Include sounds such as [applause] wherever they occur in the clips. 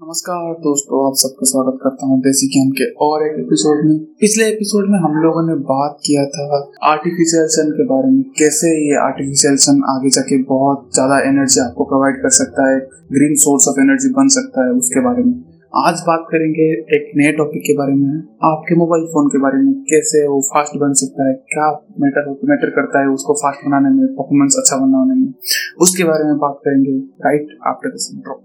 नमस्कार दोस्तों, आप सबका स्वागत करता हूँ देसी ज्ञान के और एक एपिसोड में। पिछले एपिसोड में हम लोगों ने बात किया था आर्टिफिशियल सन के बारे में, कैसे ये आर्टिफिशियल सन आगे जाके बहुत ज़्यादा एनर्जी आपको प्रोवाइड कर सकता है ग्रीन सोर्स ऑफ़ एनर्जी बन सकता है उसके बारे में। आज बात करेंगे एक नए टॉपिक के बारे में, आपके मोबाइल फ़ोन के बारे में, कैसे वो फास्ट बन सकता है, क्या मैटर मैटर करता है उसको फास्ट बनाने में परफॉर्मेंस अच्छा बनाने में। उसके बारे में बात करेंगे राइट आफ्टर दिस इंट्रो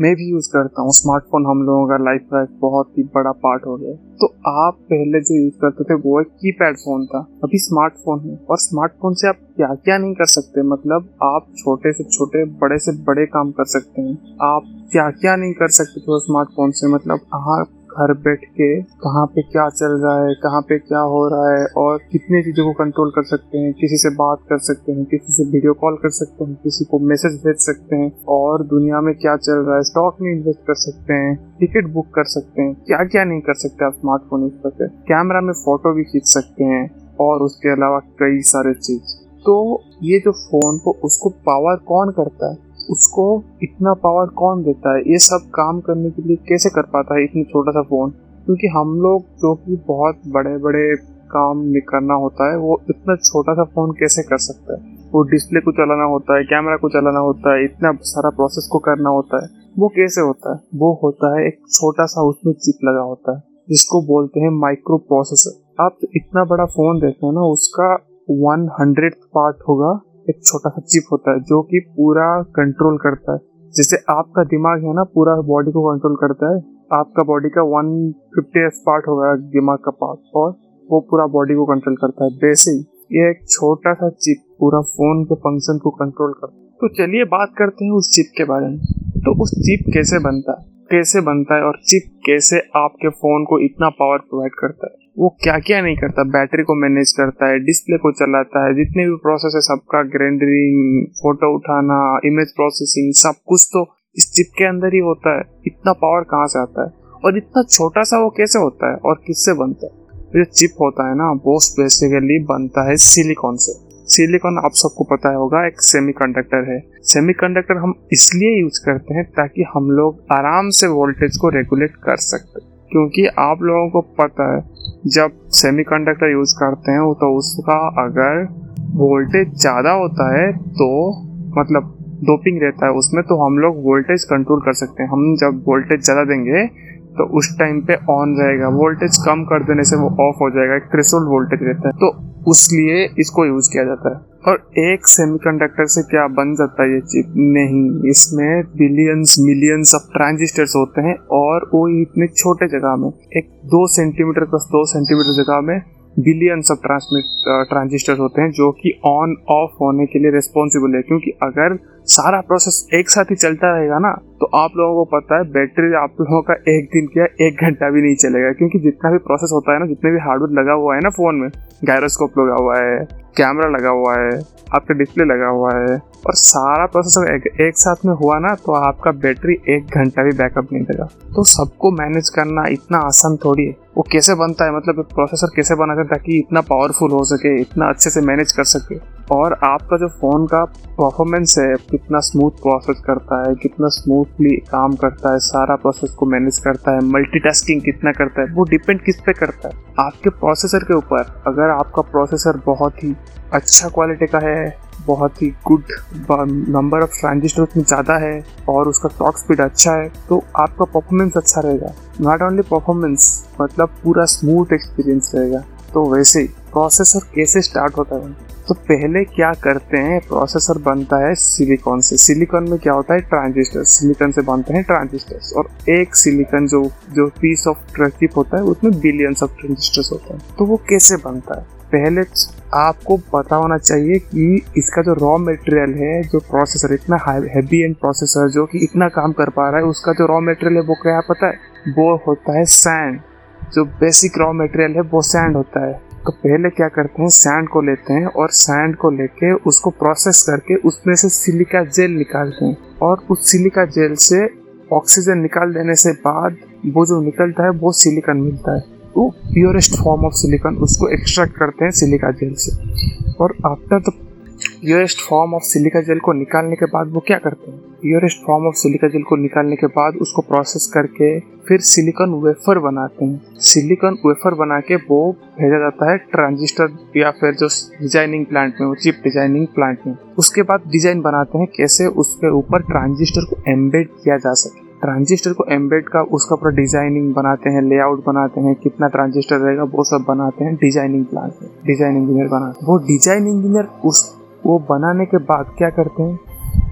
मैं भी यूज़ करता हूँ। स्मार्टफ़ोन हम लोगों का लाइफ का बहुत ही बड़ा पार्ट हो गया। तो आप पहले जो यूज़ करते थे वो एक कीपैड फ़ोन था। अभी स्मार्टफ़ोन है। और स्मार्टफ़ोन से आप क्या क्या नहीं कर सकते? मतलब आप छोटे से छोटे, बड़े से बड़े काम कर सकते हैं। आप क्या क्या नहीं कर सकते थे स्मार्टफ़ोन से? मतलब आप घर बैठ के कहाँ पे क्या चल रहा है, कहाँ पे क्या हो रहा है और कितने चीज़ों को कंट्रोल कर सकते हैं, किसी से बात कर सकते हैं, किसी से वीडियो कॉल कर सकते हैं, किसी को मैसेज भेज सकते हैं और दुनिया में क्या चल रहा है स्टॉक में इन्वेस्ट कर सकते हैं टिकट बुक कर सकते हैं क्या क्या नहीं कर सकते आप स्मार्टफ़ोन यूज़ करके कैमरा में फ़ोटो भी खींच सकते हैं और उसके अलावा कई सारे चीज़। तो ये जो फ़ोन को, उसको पावर कौन करता है? उसको इतना पावर कौन देता है? ये सब काम करने के लिए कैसे कर पाता है इतनी छोटा सा फ़ोन क्योंकि हम लोग जो कि बहुत बड़े बड़े काम करना होता है, वो इतना छोटा सा फ़ोन कैसे कर सकता है? वो डिस्प्ले को चलाना होता है कैमरा को चलाना होता है, इतना सारा प्रोसेस को करना होता है। वो कैसे होता है? वो होता है एक छोटा सा उसमें चिप लगा होता है, जिसको बोलते हैं माइक्रो प्रोसेसर आप इतना बड़ा फ़ोन देखते हैं ना, उसका वन हंड्रेड पार्ट होगा। एक छोटा सा चिप होता है, जो कि पूरा कंट्रोल करता है। जैसे आपका दिमाग है ना, पूरा बॉडी को कंट्रोल करता है, आपका बॉडी का वन फिफ्टी पार्ट होगा दिमाग का पार्ट और वो पूरा बॉडी को कंट्रोल करता है। वैसे ही ये एक छोटा सा चिप पूरा फ़ोन के फ़ंक्शन को कंट्रोल करता है तो चलिए बात करते हैं उस चिप के बारे में। तो उस चिप कैसे बनता है? कैसे बनता है, और चिप कैसे आपके फ़ोन को इतना पावर प्रोवाइड करता है? वो क्या क्या नहीं करता। बैटरी को मैनेज करता है डिस्प्ले को चलाता है, जितने भी प्रोसेस है सबका ग्रेंडरिंग फ़ोटो उठाना इमेज प्रोसेसिंग सब कुछ तो इस चिप के अंदर ही होता है। इतना पावर कहाँ से आता है? और इतना छोटा सा वो कैसे होता है? और किससे बनता है? जो चिप होता है ना वो बेसिकली बनता है सिलिकॉन से। सिलिकॉन आप सबको पता होगा, एक सेमीकंडक्टर है। सेमीकंडक्टर हम इसलिए यूज़ करते हैं ताकि हम लोग आराम से वोल्टेज को रेगुलेट कर सकते क्योंकि आप लोगों को पता है, जब सेमीकंडक्टर यूज़ करते हैं तो उसका अगर वोल्टेज ज़्यादा होता है तो मतलब डोपिंग रहता है, उसमें तो हम लोग वोल्टेज कंट्रोल कर सकते हैं। हम जब वोल्टेज ज़्यादा देंगे तो उस टाइम पे ऑन रहेगा। वोल्टेज कम कर देने से वो ऑफ़ हो जाएगा, एक थ्रेशोल्ड वोल्टेज रहता है। तो उसलिए इसको यूज़ किया जाता है। और एक सेमीकंडक्टर से क्या बन जाता है ये चिप नहीं। इसमें बिलियंस मिलियंस ऑफ़ ट्रांजिस्टर्स होते हैं और वो इतने छोटे जगह में, एक दो सेंटीमीटर प्लस दो सेंटीमीटर जगह में बिलियंस ऑफ़ ट्रांसमिट ट्रांजिस्टर्स होते हैं जो कि ऑन ऑफ़ होने के लिए रिस्पॉन्सिबल है। क्योंकि अगर सारा प्रोसेस एक साथ ही चलता रहेगा ना तो आप लोगों को पता है बैटरी आप लोगों का एक दिन क्या एक घंटा भी नहीं चलेगा क्योंकि जितना भी प्रोसेस होता है ना जितने भी हार्डवेयर लगा हुआ है ना फ़ोन में गायरोस्कोप लगा हुआ है कैमरा लगा हुआ है आपका डिस्प्ले लगा हुआ है और सारा प्रोसेस एक, एक साथ में हुआ ना तो आपका बैटरी एक घंटा भी बैकअप नहीं देगा। तो सबको मैनेज करना इतना आसान थोड़ी है। वो कैसे बनता है? मतलब प्रोसेसर कैसे बनाते हैं ताकि इतना पावरफुल हो सके इतना अच्छे से मैनेज कर सके? और आपका जो फ़ोन का परफॉर्मेंस है, कितना स्मूथ प्रोसेस करता है, कितना स्मूथली काम करता है, सारा प्रोसेस को मैनेज करता है मल्टीटास्किंग कितना करता है, वो डिपेंड किस पे करता है? आपके प्रोसेसर के ऊपर, अगर आपका प्रोसेसर बहुत ही अच्छा क्वालिटी का है, बहुत ही गुड नंबर ऑफ़ ट्रांजिस्टर उसमें ज़्यादा है, और उसका टॉक स्पीड अच्छा है तो आपका परफॉर्मेंस अच्छा रहेगा। नॉट ओनली परफॉर्मेंस मतलब पूरा स्मूथ एक्सपीरियंस रहेगा। तो वैसे ही प्रोसेसर कैसे स्टार्ट होता है? तो पहले क्या करते हैं? प्रोसेसर बनता है सिलिकॉन से। सिलिकॉन में क्या होता है? ट्रांजिस्टर सिलिकॉन से बनते हैं ट्रांजिस्टर्स और एक सिलिकॉन जो जो पीस ऑफ़ चिप होता है, उसमें बिलियंस ऑफ़ ट्रांजिस्टर्स होते हैं। तो वो कैसे बनता है? पहले आपको पता होना चाहिए कि इसका जो रॉ मटेरियल है, जो प्रोसेसर इतना हैवी एंड प्रोसेसर जो कि इतना काम कर पा रहा है, उसका जो रॉ मटेरियल है, वो क्या पता है? वो होता है सैंड जो बेसिक रॉ मटेरियल है, वो सैंड होता है। पहले क्या करते हैं सैंड को लेते हैं और सैंड को लेके उसको प्रोसेस करके उसमें से सिलिका जेल निकालते हैं और उस सिलिका जेल से ऑक्सीजन निकाल देने से बाद वो जो निकलता है, वो सिलिकन मिलता है। वो प्योरेस्ट फॉर्म ऑफ़ सिलिकन उसको एक्सट्रैक्ट करते हैं सिलिका जेल से। और after the purest form of silica gel को निकालने के बाद वो क्या करते हैं? Purest form of silica gel को निकालने के बाद उसको प्रोसेस करके फिर सिलिकॉन वेफर बनाते हैं। सिलिकॉन वेफर बना के वो भेजा जाता है ट्रांजिस्टर या फिर जो डिज़ाइनिंग प्लांट में, वो चिप डिज़ाइनिंग प्लांट में। उसके बाद डिज़ाइन बनाते हैं कैसे उसके ऊपर ट्रांजिस्टर को एम्बेड किया जा सके। ट्रांजिस्टर को एम्बेड का उसका पूरा डिज़ाइनिंग बनाते हैं लेआउट बनाते हैं, कितना ट्रांजिस्टर रहेगा, वो सब बनाते हैं डिज़ाइनिंग प्लांट में डिज़ाइन इंजीनियर बनाते हैं। वो डिज़ाइन इंजीनियर उस, वो बनाने के बाद क्या करते हैं?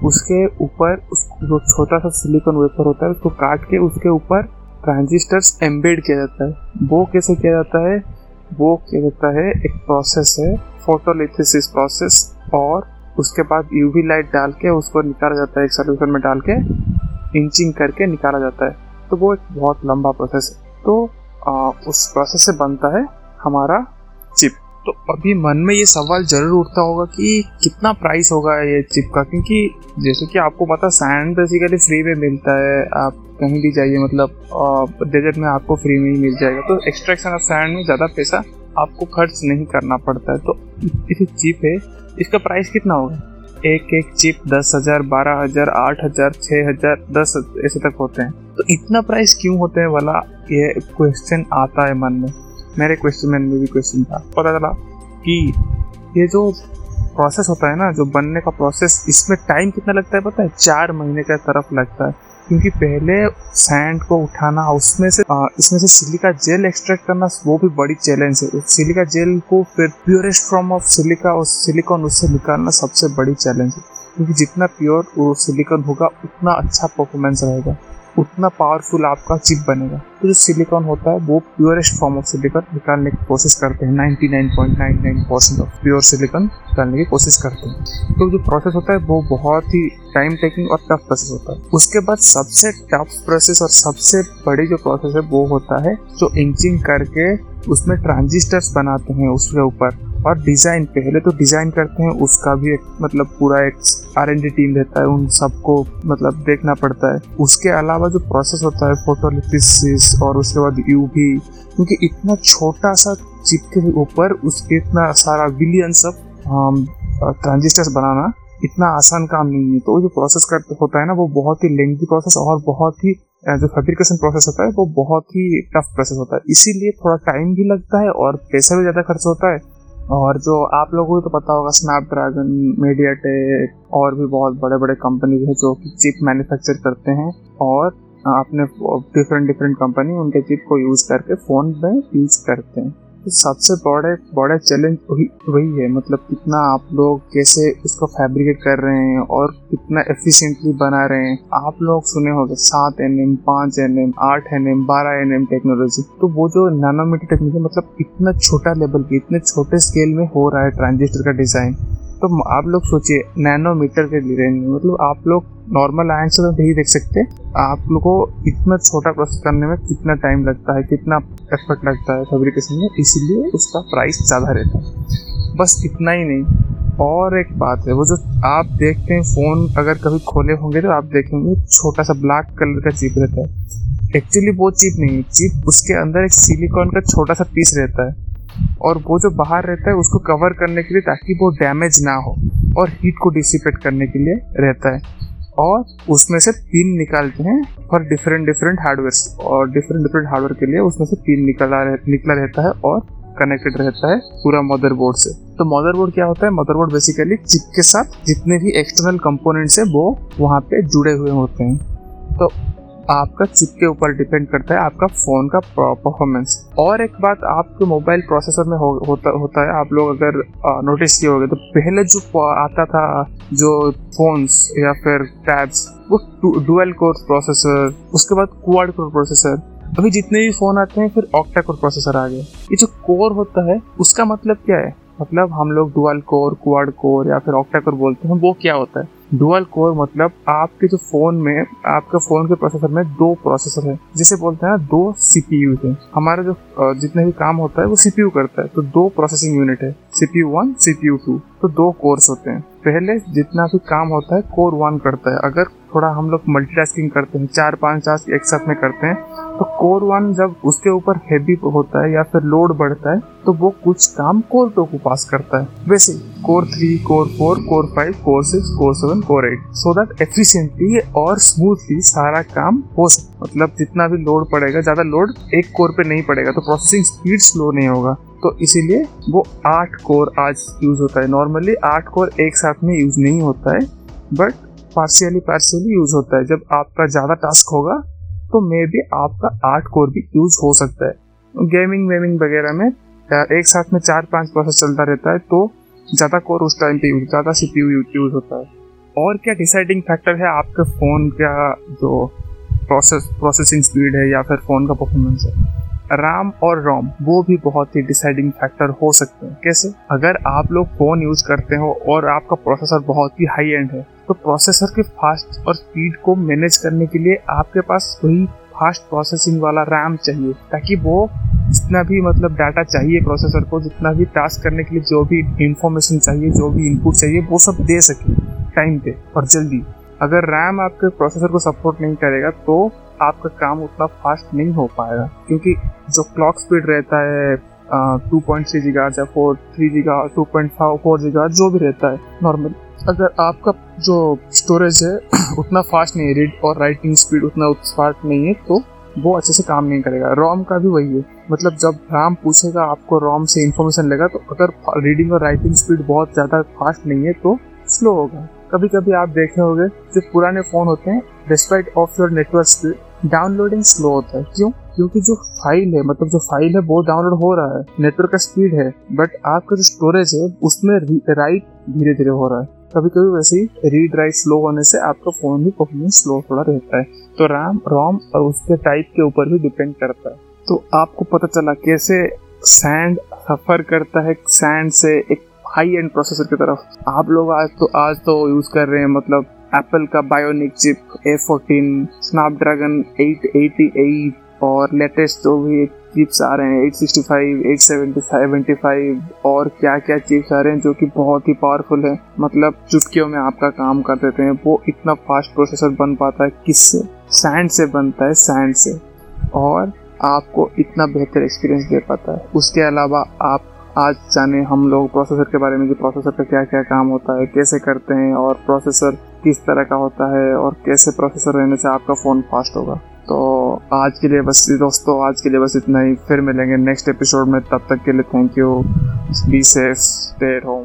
उसके ऊपर उस जो छोटा सा सिलिकॉन वेपर होता है उसको काट के उसके ऊपर ट्रांजिस्टर्स एम्बेड किया जाता है। वो कैसे किया जाता है? वो किया जाता है एक प्रोसेस है फोटोलिथिस प्रोसेस और उसके बाद यूवी लाइट डाल के उसको निकाला जाता है एक सोल्यूशन में डाल के इंचिंग करके निकाला जाता है। तो वो एक बहुत लंबा प्रोसेस है। तो आ, उस प्रोसेस से बनता है हमारा चिप तो अभी मन में ये सवाल ज़रूर उठता होगा कि कितना प्राइस होगा ये चिप का? क्योंकि जैसे कि आपको पता सैंड बेसिकली फ्री में मिलता है। आप कहीं भी जाइए मतलब डेजर्ट में आपको फ्री में ही मिल जाएगा। तो एक्सट्रैक्शन ऑफ़ सैंड में ज़्यादा पैसा आपको खर्च नहीं करना पड़ता है। तो इसे चिप है, इसका प्राइस कितना होगा? एक एक चिप दस हज़ार, बारह हज़ार, आठ हज़ार छः हज़ार, दस ऐसे तक होते हैं। तो इतना प्राइस क्यों होते हैं वाला ये क्वेश्चन आता है मन में। मेरे क्वेश्चन में भी क्वेश्चन था। पता चला कि ये जो प्रोसेस होता है ना जो बनने का प्रोसेस इसमें टाइम कितना लगता है पता है? चार महीने का तरफ़ लगता है। क्योंकि पहले सैंड को उठाना उसमें से आ, इसमें से सिलिका जेल एक्सट्रैक्ट करना वो भी बड़ी चैलेंज है। सिलिका जेल को फिर प्योरेस्ट फॉर्म ऑफ़ सिलिका और सिलिकॉन उससे निकालना सबसे बड़ी चैलेंज है। क्योंकि जितना प्योर वो सिलिकॉन होगा उतना अच्छा परफॉर्मेंस रहेगा। उतना पावरफुल आपका चिप बनेगा। तो जो सिलिकॉन होता है, वो प्योरेस्ट फॉर्म ऑफ़ सिलिकॉन निकालने की कोशिश करते हैं। 99.99 परसेंट ऑफ़ प्योर सिलिकॉन निकालने की कोशिश करते हैं। तो जो प्रोसेस होता है, वो बहुत ही टाइम टेकिंग और टफ प्रोसेस होता है। उसके बाद सबसे टफ प्रोसेस और सबसे बड़ी जो प्रोसेस है, वो होता है, जो इंचिंग करके उसमें ट्रांजिस्टर्स बनाते हैं, उसके ऊपर। और डिज़ाइन पहले तो डिज़ाइन करते हैं, उसका भी एक मतलब पूरा एक आर एन डी टीम रहता है, उन सबको मतलब देखना पड़ता है। उसके अलावा जो प्रोसेस होता है फोटोलिथिस और उसके बाद यू भी क्योंकि इतना छोटा सा चिप के ऊपर उसके इतना सारा बिलियंस ऑफ़ ट्रांजिस्टर्स बनाना इतना आसान काम नहीं है। तो जो प्रोसेस कर, होता है ना, वो बहुत ही लेंथी प्रोसेस और बहुत ही जो फैब्रिकेशन प्रोसेस होता है, वो बहुत ही टफ प्रोसेस होता है। इसीलिए थोड़ा टाइम भी लगता है और पैसा भी ज़्यादा खर्च होता है। और जो आप लोगों को तो पता होगा स्नैपड्रैगन मीडियाटेक और भी बहुत बड़े बड़े कंपनीज़ है जो कि चिप मैन्युफैक्चर करते हैं और अपने डिफरेंट डिफरेंट कंपनी उनके चिप को यूज़ करके फ़ोन में यूज़ करते हैं। सबसे बड़े बड़े चैलेंज वही वही है। मतलब कितना आप लोग कैसे उसको फैब्रिकेट कर रहे हैं और कितना एफिशिएंटली बना रहे हैं। आप लोग सुने होंगे सात एन एम पाँच एन एम आठ एन एम बारह एन एम टेक्नोलॉजी तो वो जो नैनोमीटर टेक्नोलॉजी मतलब इतना छोटा लेवल पे, इतने छोटे स्केल में हो रहा है ट्रांजिस्टर का डिज़ाइन तो आप लोग सोचिए नैनोमीटर के रेंज में मतलब आप लोग नॉर्मल आँख से तो नहीं देख सकते। आप लोग को इतना छोटा प्रोसेस करने में कितना टाइम लगता है, कितना एफर्ट लगता है फेब्रिकेशन में, इसीलिए उसका प्राइस ज़्यादा रहता है। बस इतना ही नहीं। और एक बात है, वो जो आप देखते हैं फ़ोन अगर कभी खोले होंगे तो आप देखेंगे छोटा सा ब्लैक कलर का चिप रहता है। एक्चुअली वो चिप नहीं है चिप उसके अंदर एक सिलिकॉन का छोटा सा पीस रहता है। और वो जो बाहर रहता है उसको कवर करने के लिए ताकि वो डैमेज ना हो और हीट को डिसिपेट करने के लिए रहता है। और उसमें से पिन निकालते हैं फॉर डिफरेंट डिफरेंट हार्डवेयर और डिफरेंट डिफरेंट हार्डवेयर के लिए उसमें से पिन निकला रह, निकला रहता है और कनेक्टेड रहता है पूरा मदरबोर्ड से। तो मदरबोर्ड क्या होता है? मदरबोर्ड बेसिकली चिप के साथ जितने भी एक्सटर्नल कंपोनेंट्स है वो वहाँ पे जुड़े हुए होते हैं। तो आपका चिप के ऊपर डिपेंड करता है आपका फ़ोन का परफॉर्मेंस और एक बात आपके मोबाइल प्रोसेसर में हो, होता होता है आप लोग अगर नोटिस किए होंगे तो पहले जो आता था जो फोन्स या फिर टैब्स वो डुअल कोर प्रोसेसर उसके बाद क्वाड कोर प्रोसेसर अभी जितने भी फ़ोन आते हैं फिर ऑक्टा कोर प्रोसेसर आ गए. ये जो कोर होता है उसका मतलब क्या है? मतलब हम लोग डुअल कोर क्वाड कोर या फिर ऑक्टा कोर बोलते हैं वो क्या होता है? डुअल कोर मतलब आपके जो फ़ोन में, आपके फ़ोन के प्रोसेसर में दो प्रोसेसर है, जिसे बोलते हैं ना दो सीपीयू है हमारा जो जितने भी काम होता है वो सीपीयू करता है तो दो प्रोसेसिंग यूनिट है सीपीयू वन सीपीयू टू तो दो कोर्स होते हैं। पहले जितना भी काम होता है कोर वन करता है। अगर थोड़ा हम लोग मल्टीटास्किंग करते हैं, चार पाँच टास्क एक साथ में करते हैं तो कोर वन जब उसके ऊपर हैवी होता है या फिर लोड बढ़ता है तो वो कुछ काम कोर टू को पास करता है। वैसे core three core four core five core six core seven core eight so that efficiently और स्मूथली सारा काम हो सके मतलब जितना भी लोड पड़ेगा, ज़्यादा लोड एक कोर पे नहीं पड़ेगा तो प्रोसेसिंग स्पीड स्लो नहीं होगा। तो इसीलिए वो आठ कोर आज यूज़ होता है। नॉर्मली आठ कोर एक साथ में यूज़ नहीं होता है बट पार्शियली पार्शियली यूज़ होता है। जब आपका ज़्यादा टास्क होगा तो मे भी आपका आठ कोर भी यूज़ हो सकता है। गेमिंग वेमिंग वगैरह में एक साथ में चार पाँच प्रोसेस चलता रहता है तो ज़्यादा कोर उस टाइम पे यूज़ ज़्यादा सी पी यूज़ होता है। और क्या डिसाइडिंग फैक्टर है आपके फ़ोन का जो प्रोसेस प्रोसेसिंग स्पीड है या फिर फ़ोन का परफॉर्मेंस है। रैम और रोम वो भी बहुत ही डिसाइडिंग फैक्टर हो सकते हैं। कैसे? अगर आप लोग फ़ोन यूज़ करते हो और आपका प्रोसेसर बहुत ही हाई एंड है तो प्रोसेसर के फास्ट और स्पीड को मैनेज करने के लिए आपके पास वही फास्ट प्रोसेसिंग वाला रैम चाहिए, ताकि वो जितना भी मतलब डाटा चाहिए प्रोसेसर को, जितना भी टास्क करने के लिए जो भी इंफॉर्मेशन चाहिए, जो भी इनपुट चाहिए, वो सब दे सके टाइम पे और जल्दी। अगर रैम आपके प्रोसेसर को सपोर्ट नहीं करेगा तो आपका काम उतना फास्ट नहीं हो पाएगा। क्योंकि जो क्लॉक स्पीड रहता है टू पॉइंट थ्री जी या four three G two point five four G जो भी रहता है नॉर्मल अगर आपका जो स्टोरेज है, [clears throat] उतना फास्ट नहीं है रीड और राइटिंग स्पीड उतना फास्ट नहीं है तो वो अच्छे से काम नहीं करेगा। रोम का भी वही है। मतलब जब राम पूछेगा, आपको रोम से इन्फॉर्मेशन लेगा तो अगर रीडिंग और राइटिंग स्पीड बहुत ज़्यादा फास्ट नहीं है तो स्लो होगा। कभी कभी आप देखे होंगे जो पुराने फ़ोन होते हैं despite of your network speed downloading slow होता है। क्यों? क्योंकि जो फ़ाइल है मतलब जो फ़ाइल है, वो डाउनलोड हो रहा है। नेटवर्क का स्पीड है बट आपका जो स्टोरेज है, उसमें राइट धीरे धीरे हो रहा है। कभी कभी वैसे ही रीड राइट स्लो होने से आपका फ़ोन भी परफॉर्मेंस स्लो थोड़ा रहता है। तो रैम रोम और उसके टाइप के ऊपर भी डिपेंड करता है। तो आपको पता चला कैसे सैंड सफ़र करता है सैंड से एक हाई एंड प्रोसेसर की तरफ़। आप लोग आज तो आज तो यूज़ कर रहे हैं मतलब एप्पल का bionic chip A fourteen Snapdragon eight eighty eight और लेटेस्ट जो भी चिप्स आ रहे हैं 865, 875 और क्या क्या चिप्स आ रहे हैं जो कि बहुत ही पावरफुल है। मतलब चुटकियों में आपका काम कर देते हैं। वो इतना फास्ट प्रोसेसर बन पाता है किससे? सैंड से बनता है सैंड से। और आपको इतना बेहतर एक्सपीरियंस दे पाता है। उसके अलावा आप आज जाने हम लोग प्रोसेसर के बारे में कि प्रोसेसर का क्या क्या काम होता है, कैसे करते हैं और प्रोसेसर किस तरह का होता है और कैसे प्रोसेसर रहने से आपका फ़ोन फास्ट होगा। तो आज के लिए बस दोस्तों, आज के लिए बस इतना ही। फिर मिलेंगे नेक्स्ट एपिसोड में। तब तक के लिए thank you be safe stay home